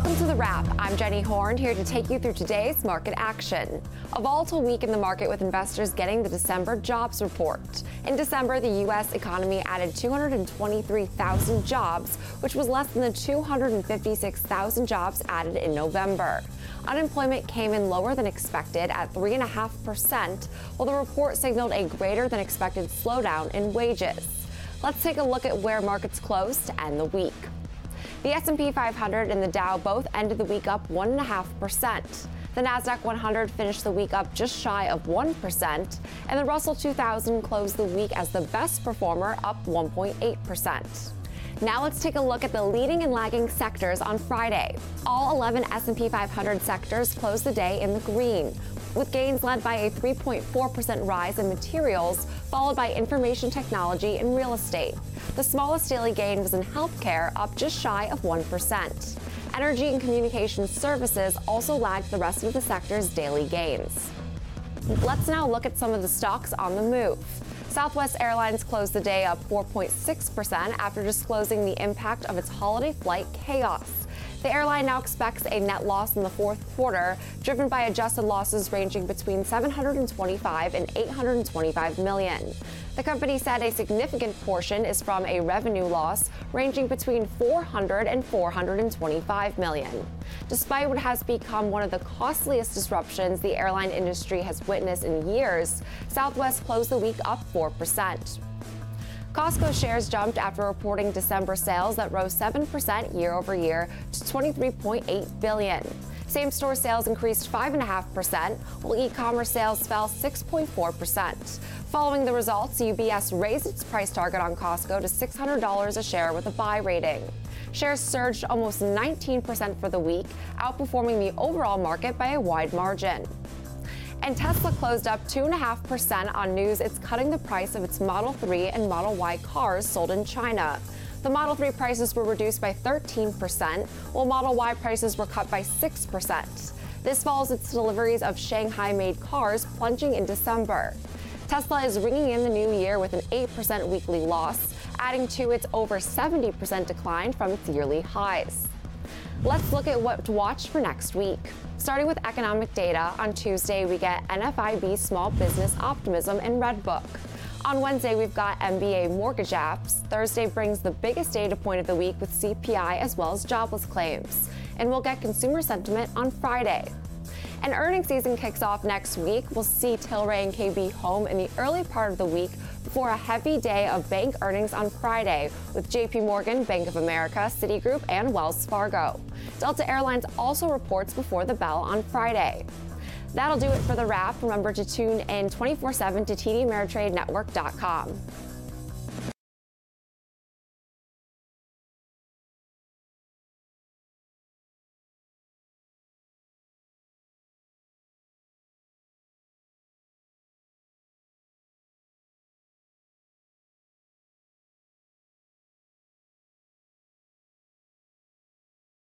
Welcome to the wrap. I'm Jenny Horn here to take you through today's market action. A volatile week in the market with investors getting the December jobs report. In December, the U.S. economy added 223,000 jobs, which was less than the 256,000 jobs added in November. Unemployment came in lower than expected at 3.5%, while the report signaled a greater than expected slowdown in wages. Let's take a look at where markets closed to end the week. The S&P 500 and the Dow both ended the week up 1.5%. The Nasdaq 100 finished the week up just shy of 1%, and the Russell 2000 closed the week as the best performer, up 1.8%. Now let's take a look at the leading and lagging sectors on Friday. All 11 S&P 500 sectors closed the day in the green, with gains led by a 3.4% rise in materials, followed by information technology and real estate. The smallest daily gain was in healthcare, up just shy of 1%. Energy and communication services also lagged the rest of the sector's daily gains. Let's now look at some of the stocks on the move. Southwest Airlines closed the day up 4.6% after disclosing the impact of its holiday flight chaos. The airline now expects a net loss in the fourth quarter, driven by adjusted losses ranging between 725 and 825 million. The company said a significant portion is from a revenue loss ranging between 400 and 425 million. Despite what has become one of the costliest disruptions the airline industry has witnessed in years, Southwest closed the week up 4%. Costco shares jumped after reporting December sales that rose 7% year over year to 23.8 billion. Same-store sales increased 5.5%, while e-commerce sales fell 6.4%. Following the results, UBS raised its price target on Costco to $600 a share with a buy rating. Shares surged almost 19% for the week, outperforming the overall market by a wide margin. And Tesla closed up 2.5% on news it's cutting the price of its Model 3 and Model Y cars sold in China. The Model 3 prices were reduced by 13%, while Model Y prices were cut by 6%. This follows its deliveries of Shanghai made cars plunging in December. Tesla is ringing in the new year with an 8% weekly loss, adding to its over 70% decline from its yearly highs. Let's look at what to watch for next week. Starting with economic data, on Tuesday we get NFIB small business optimism and Redbook. On Wednesday, we've got MBA mortgage apps. Thursday brings the biggest data point of the week with CPI as well as jobless claims. And we'll get consumer sentiment on Friday. And earnings season kicks off next week. We'll see Tilray and KB home in the early part of the week before a heavy day of bank earnings on Friday with JP Morgan, Bank of America, Citigroup, and Wells Fargo. Delta Airlines also reports before the bell on Friday. That'll do it for the wrap. Remember to tune in 24 7 to TDAmeritradeNetwork.com.